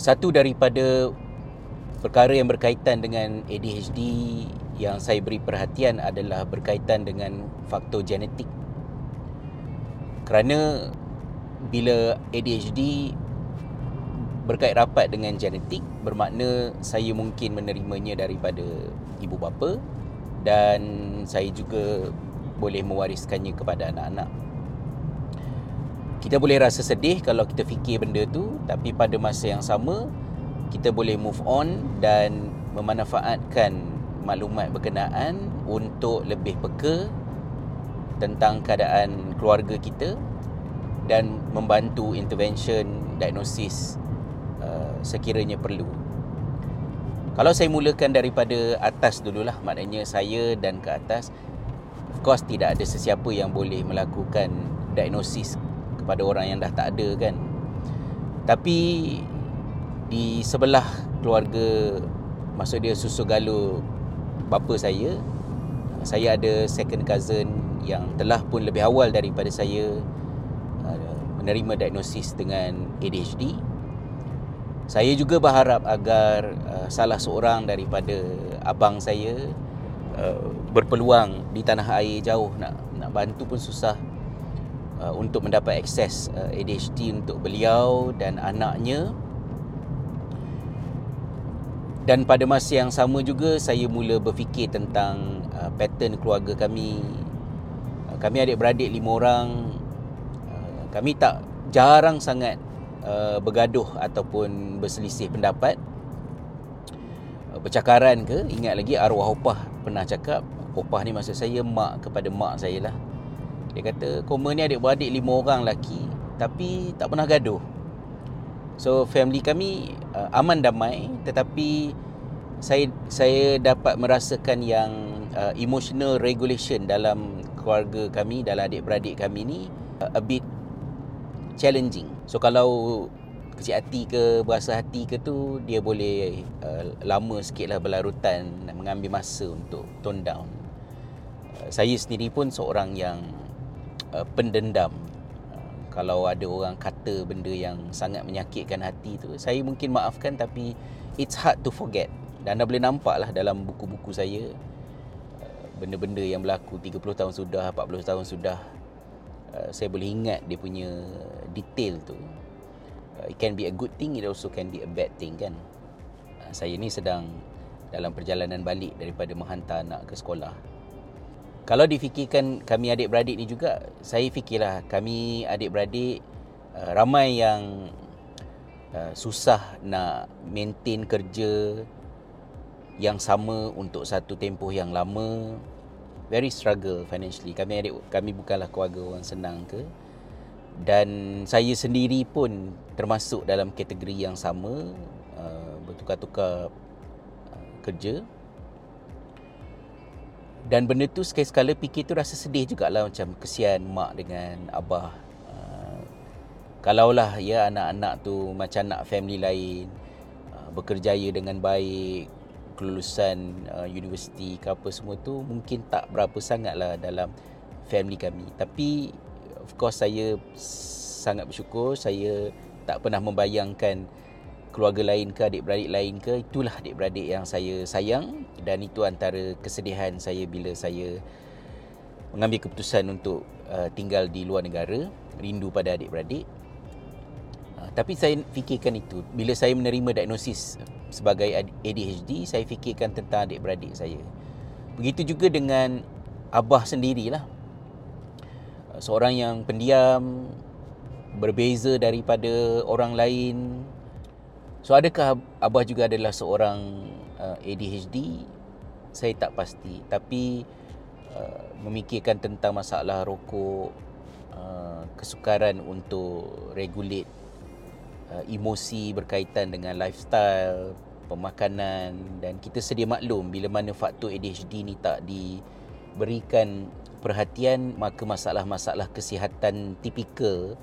Satu daripada perkara yang berkaitan dengan ADHD yang saya beri perhatian adalah berkaitan dengan faktor genetik. Kerana bila ADHD berkait rapat dengan genetik bermakna saya mungkin menerimanya daripada ibu bapa dan saya juga boleh mewariskannya kepada anak-anak. Kita boleh rasa sedih kalau kita fikir benda tu tapi pada masa yang sama kita boleh move on dan memanfaatkan maklumat berkenaan untuk lebih peka tentang keadaan keluarga kita dan membantu intervention diagnosis uh, sekiranya perlu. Kalau saya mulakan daripada atas dululah maknanya saya dan ke atas of course tidak ada sesiapa yang boleh melakukan diagnosis kepada orang yang dah tak ada kan. Tapi di sebelah keluarga maksud dia susu galuh bapa saya saya ada second cousin yang telah pun lebih awal daripada saya uh, menerima diagnosis dengan ADHD. Saya juga berharap agar uh, salah seorang daripada abang saya uh, berpeluang di tanah air jauh nak nak bantu pun susah untuk mendapat akses ADHD untuk beliau dan anaknya. Dan pada masa yang sama juga saya mula berfikir tentang uh, pattern keluarga kami. Uh, kami adik-beradik lima orang. Uh, kami tak jarang sangat uh, bergaduh ataupun berselisih pendapat. Uh, ke? Ingat lagi arwah opah pernah cakap opah ni maksud saya mak kepada mak saya lah dia kata koma ni adik-beradik lima orang lelaki tapi tak pernah gaduh So family kami uh, aman damai tetapi saya saya dapat merasakan yang uh, emotional regulation dalam keluarga kami dalam adik-beradik kami ni uh, a bit challenging. So kalau kecil hati ke berasa hati ke tu dia boleh uh, lama sikitlah berlarutan mengambil masa untuk tone down. Uh, saya sendiri pun seorang yang uh, pendendam. Kalau ada orang kata benda yang sangat menyakitkan hati tu saya mungkin maafkan tapi it's hard to forget. Dan anda boleh nampak lah dalam buku-buku saya uh, benda-benda yang berlaku 30 tahun sudah 40 tahun sudah uh, saya boleh ingat dia punya detail tu. Uh, it can be a good thing it also can be a bad thing kan? Saya ni sedang dalam perjalanan balik daripada menghantar anak ke sekolah kalau difikirkan kami adik-beradik ni juga saya fikirlah kami adik-beradik uh, ramai yang uh, susah nak maintain kerja yang sama untuk satu tempoh yang lama. Very struggle financially. Kami adik kami bukanlah keluarga orang senang ke. Dan saya sendiri pun termasuk dalam kategori yang sama uh, bertukar-tukar uh, kerja dan benda tu sekali-sekala fikir tu rasa sedih jugalah macam kesian mak dengan abah. Uh, kalaulah ya anak-anak tu macam nak family lain uh, bekerjaya dengan baik kelulusan uh, universiti ke apa semua tu mungkin tak berapa sangat lah dalam family kami. Tapi of course saya sangat bersyukur saya tak pernah membayangkan keluarga lain ke adik-beradik lain ke itulah adik-beradik yang saya sayang. Dan itu antara kesedihan saya bila saya mengambil keputusan untuk uh, tinggal di luar negara rindu pada adik-beradik. Uh, tapi saya fikirkan itu. Bila saya menerima diagnosis sebagai ADHD saya fikirkan tentang adik-beradik saya. Begitu juga dengan abah sendirilah. Uh, seorang yang pendiam berbeza daripada orang lain So adakah Abah juga adalah seorang uh, ADHD? Saya tak pasti Tapi uh, memikirkan tentang masalah rokok uh, Kesukaran untuk regulate uh, emosi berkaitan dengan lifestyle Pemakanan Dan kita sedia maklum bila mana faktor ADHD ni tak diberikan perhatian Maka masalah-masalah kesihatan tipikal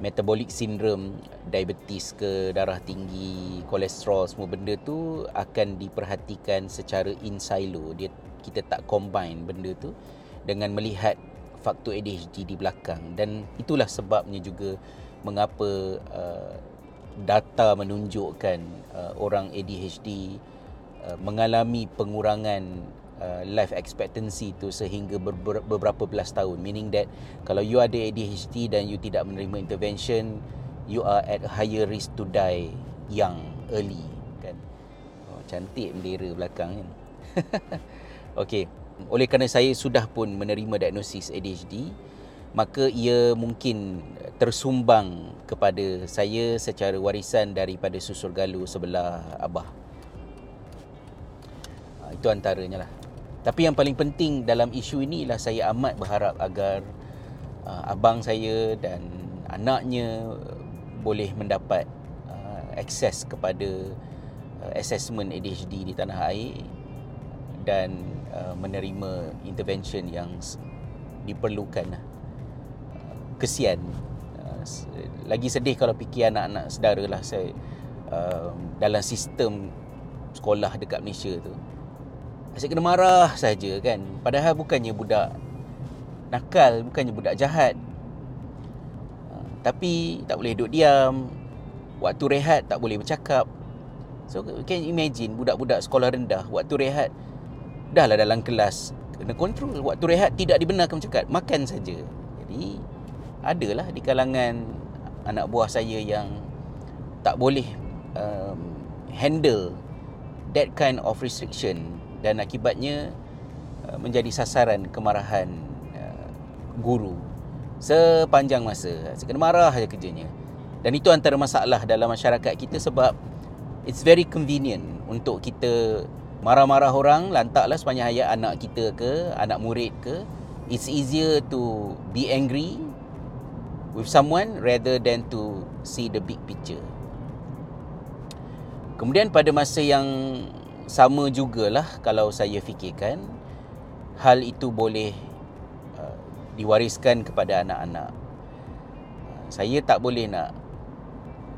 metabolic syndrome, diabetes ke, darah tinggi, kolesterol, semua benda tu akan diperhatikan secara in silo. Dia kita tak combine benda tu dengan melihat faktor ADHD di belakang dan itulah sebabnya juga mengapa uh, data menunjukkan uh, orang ADHD uh, mengalami pengurangan uh, life expectancy tu sehingga ber- beberapa belas tahun. Meaning that kalau you ada ADHD dan you tidak menerima intervention you are at a higher risk to die young early. Kan? Oh, cantik bendera belakang kan okey oleh kerana saya sudah pun menerima diagnosis ADHD maka ia mungkin tersumbang kepada saya secara warisan daripada susur galuh sebelah abah. Ha, itu antaranya lah. Tapi yang paling penting dalam isu ini ialah saya amat berharap agar uh, abang saya dan anaknya boleh mendapat uh, akses kepada uh, assessment ADHD di tanah air dan uh, menerima intervention yang diperlukan lah. Kesian. Uh, lagi sedih kalau fikir anak-anak saudara lah saya uh, dalam sistem sekolah dekat Malaysia tu asyik kena marah saja kan. Padahal bukannya budak nakal bukannya budak jahat. Uh, tapi tak boleh duduk diam. Waktu rehat tak boleh bercakap. So can imagine budak-budak sekolah rendah waktu rehat dah lah dalam kelas kena kontrol. Waktu rehat tidak dibenarkan bercakap makan saja. Jadi adalah di kalangan anak buah saya yang tak boleh um, handle that kind of restriction dan akibatnya uh, menjadi sasaran kemarahan uh, guru sepanjang masa. Saya kena marah saja kerjanya. Dan itu antara masalah dalam masyarakat kita sebab it's very convenient untuk kita marah-marah orang lantaklah sepanjang hayat anak kita ke, anak murid ke. It's easier to be angry with someone rather than to see the big picture. Kemudian pada masa yang sama jugalah kalau saya fikirkan hal itu boleh uh, diwariskan kepada anak-anak. Uh, saya tak boleh nak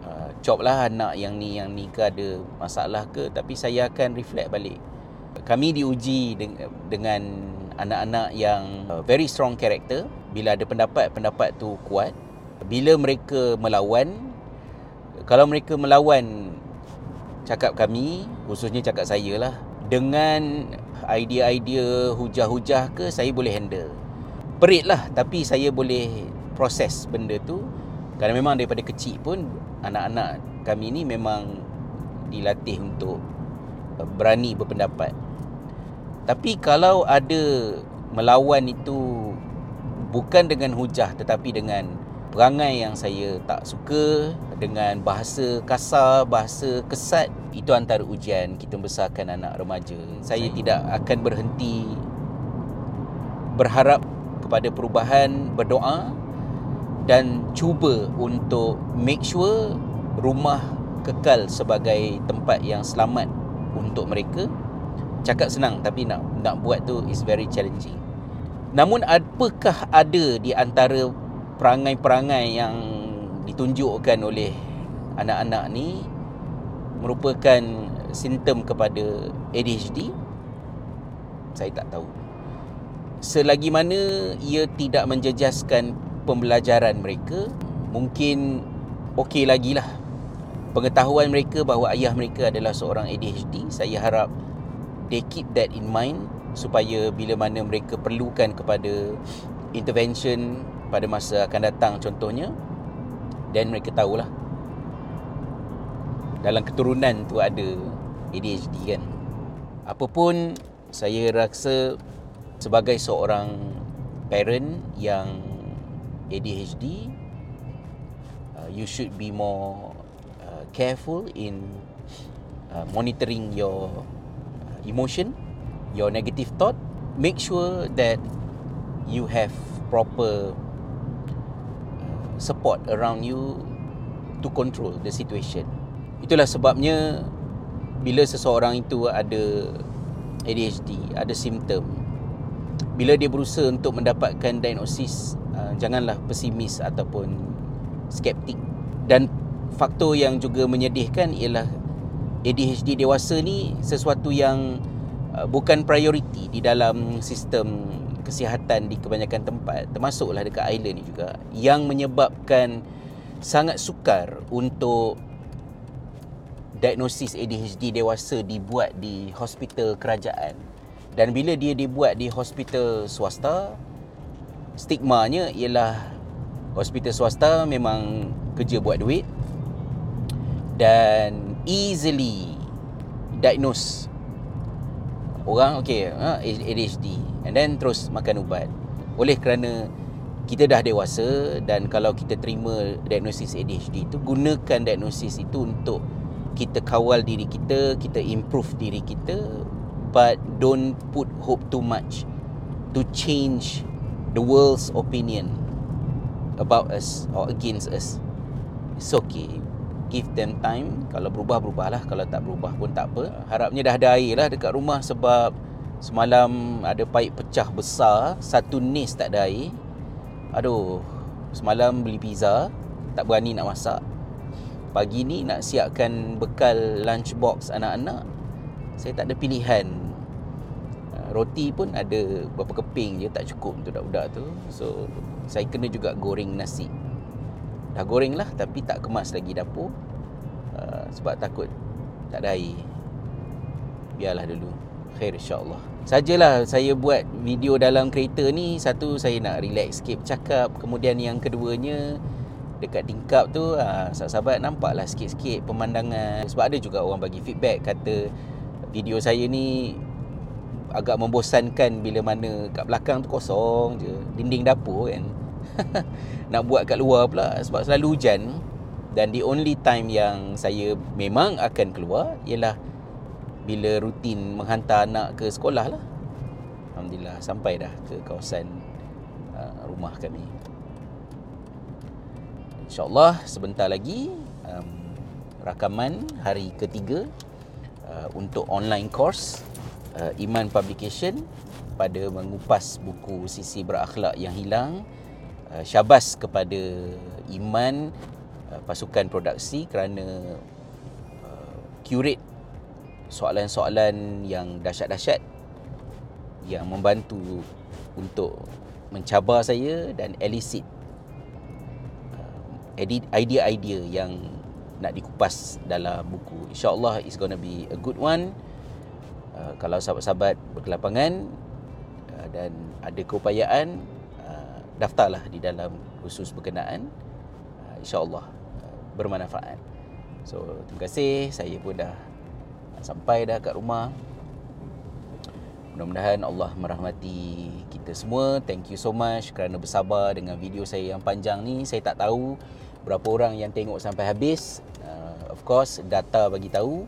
uh, lah anak yang ni yang ni ke ada masalah ke tapi saya akan reflect balik. Kami diuji dengan anak-anak yang uh, very strong character bila ada pendapat pendapat tu kuat bila mereka melawan kalau mereka melawan cakap kami khususnya cakap saya lah dengan idea-idea hujah-hujah ke saya boleh handle? Perit lah tapi saya boleh proses benda tu. Kerana memang daripada kecil pun anak-anak kami ni memang dilatih untuk berani berpendapat. Tapi kalau ada melawan itu bukan dengan hujah tetapi dengan perangai yang saya tak suka dengan bahasa kasar, bahasa kesat itu antara ujian kita membesarkan anak remaja. Saya tidak akan berhenti berharap kepada perubahan, berdoa dan cuba untuk make sure rumah kekal sebagai tempat yang selamat untuk mereka. Cakap senang tapi nak nak buat tu is very challenging. Namun apakah ada di antara perangai-perangai yang ditunjukkan oleh anak-anak ni merupakan simptom kepada ADHD saya tak tahu. Selagi mana ia tidak menjejaskan pembelajaran mereka mungkin okey lagi lah. Pengetahuan mereka bahawa ayah mereka adalah seorang ADHD saya harap they keep that in mind supaya bila mana mereka perlukan kepada intervention pada masa akan datang contohnya dan mereka tahulah. Dalam keturunan tu ada ADHD kan. Apapun saya rasa sebagai seorang parent yang ADHD uh, you should be more uh, careful in uh, monitoring your emotion your negative thought. Make sure that you have proper support around you to control the situation. Itulah sebabnya bila seseorang itu ada ADHD, ada simptom, bila dia berusaha untuk mendapatkan diagnosis, uh, janganlah pesimis ataupun skeptik. Dan faktor yang juga menyedihkan ialah ADHD dewasa ni sesuatu yang uh, bukan prioriti di dalam sistem kesihatan di kebanyakan tempat termasuklah dekat island ni juga yang menyebabkan sangat sukar untuk diagnosis ADHD dewasa dibuat di hospital kerajaan. Dan bila dia dibuat di hospital swasta stigmanya ialah hospital swasta memang kerja buat duit dan easily diagnose orang okey ha, ADHD and then terus makan ubat. Oleh kerana kita dah dewasa dan kalau kita terima diagnosis ADHD itu gunakan diagnosis itu untuk kita kawal diri kita kita improve diri kita but don't put hope too much to change the world's opinion about us or against us. It's okay give them time. Kalau berubah berubahlah. Kalau tak berubah pun tak apa. Harapnya dah ada air lah dekat rumah sebab semalam ada paip pecah besar. Satu nis tak ada air. Aduh semalam beli pizza. Tak berani nak masak. Pagi ni nak siapkan bekal lunch box anak-anak. Saya tak ada pilihan. Ah, roti pun ada berapa keping je. Tak cukup untuk budak-budak tu. So saya kena juga goreng nasi Dah goreng lah tapi tak kemas lagi dapur. Uh, Sebab takut tak ada air. Biarlah dulu. Khair insyaAllah. Sajalah saya buat video dalam kereta ni Satu saya nak relax sikit bercakap. Kemudian yang keduanya Dekat tingkap tu uh, Sahabat-sahabat nampaklah sikit-sikit pemandangan. Sebab ada juga orang bagi feedback Kata video saya ni Agak membosankan bila mana kat belakang tu kosong je. Dinding dapur kan nak buat kat luar pula. Sebab selalu hujan. Dan the only time yang saya memang akan keluar ialah bila rutin menghantar anak ke sekolah lah. Alhamdulillah sampai dah ke kawasan uh, rumah kami. InsyaAllah sebentar lagi um, rakaman hari ketiga uh, untuk online course uh, Iman Publication pada mengupas buku sisi berakhlak yang hilang Uh, syabas kepada Iman uh, pasukan produksi kerana uh, curate soalan-soalan yang dahsyat-dahsyat yang membantu untuk mencabar saya dan elicit idea-idea yang nak dikupas dalam buku. InsyaAllah it's gonna be a good one. Uh, kalau sahabat-sahabat berkelapangan uh, dan ada keupayaan daftarlah di dalam khusus berkenaan uh, insyaallah uh, bermanfaat. So terima kasih. Saya pun dah sampai dah kat rumah. Mudah-mudahan Allah merahmati kita semua. Thank you so much kerana bersabar dengan video saya yang panjang ni. Saya tak tahu berapa orang yang tengok sampai habis. Uh, of course data bagi tahu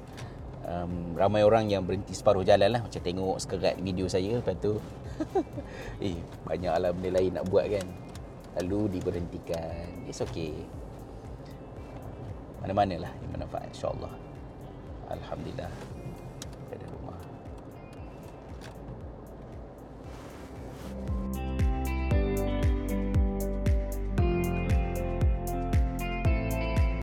um, ramai orang yang berhenti separuh jalan lah. Macam tengok sekerat video saya lepas tu eh banyaklah benda lain nak buat kan. Lalu diberhentikan. It's okay. Mana-manalah yang manfaat insyaallah. Alhamdulillah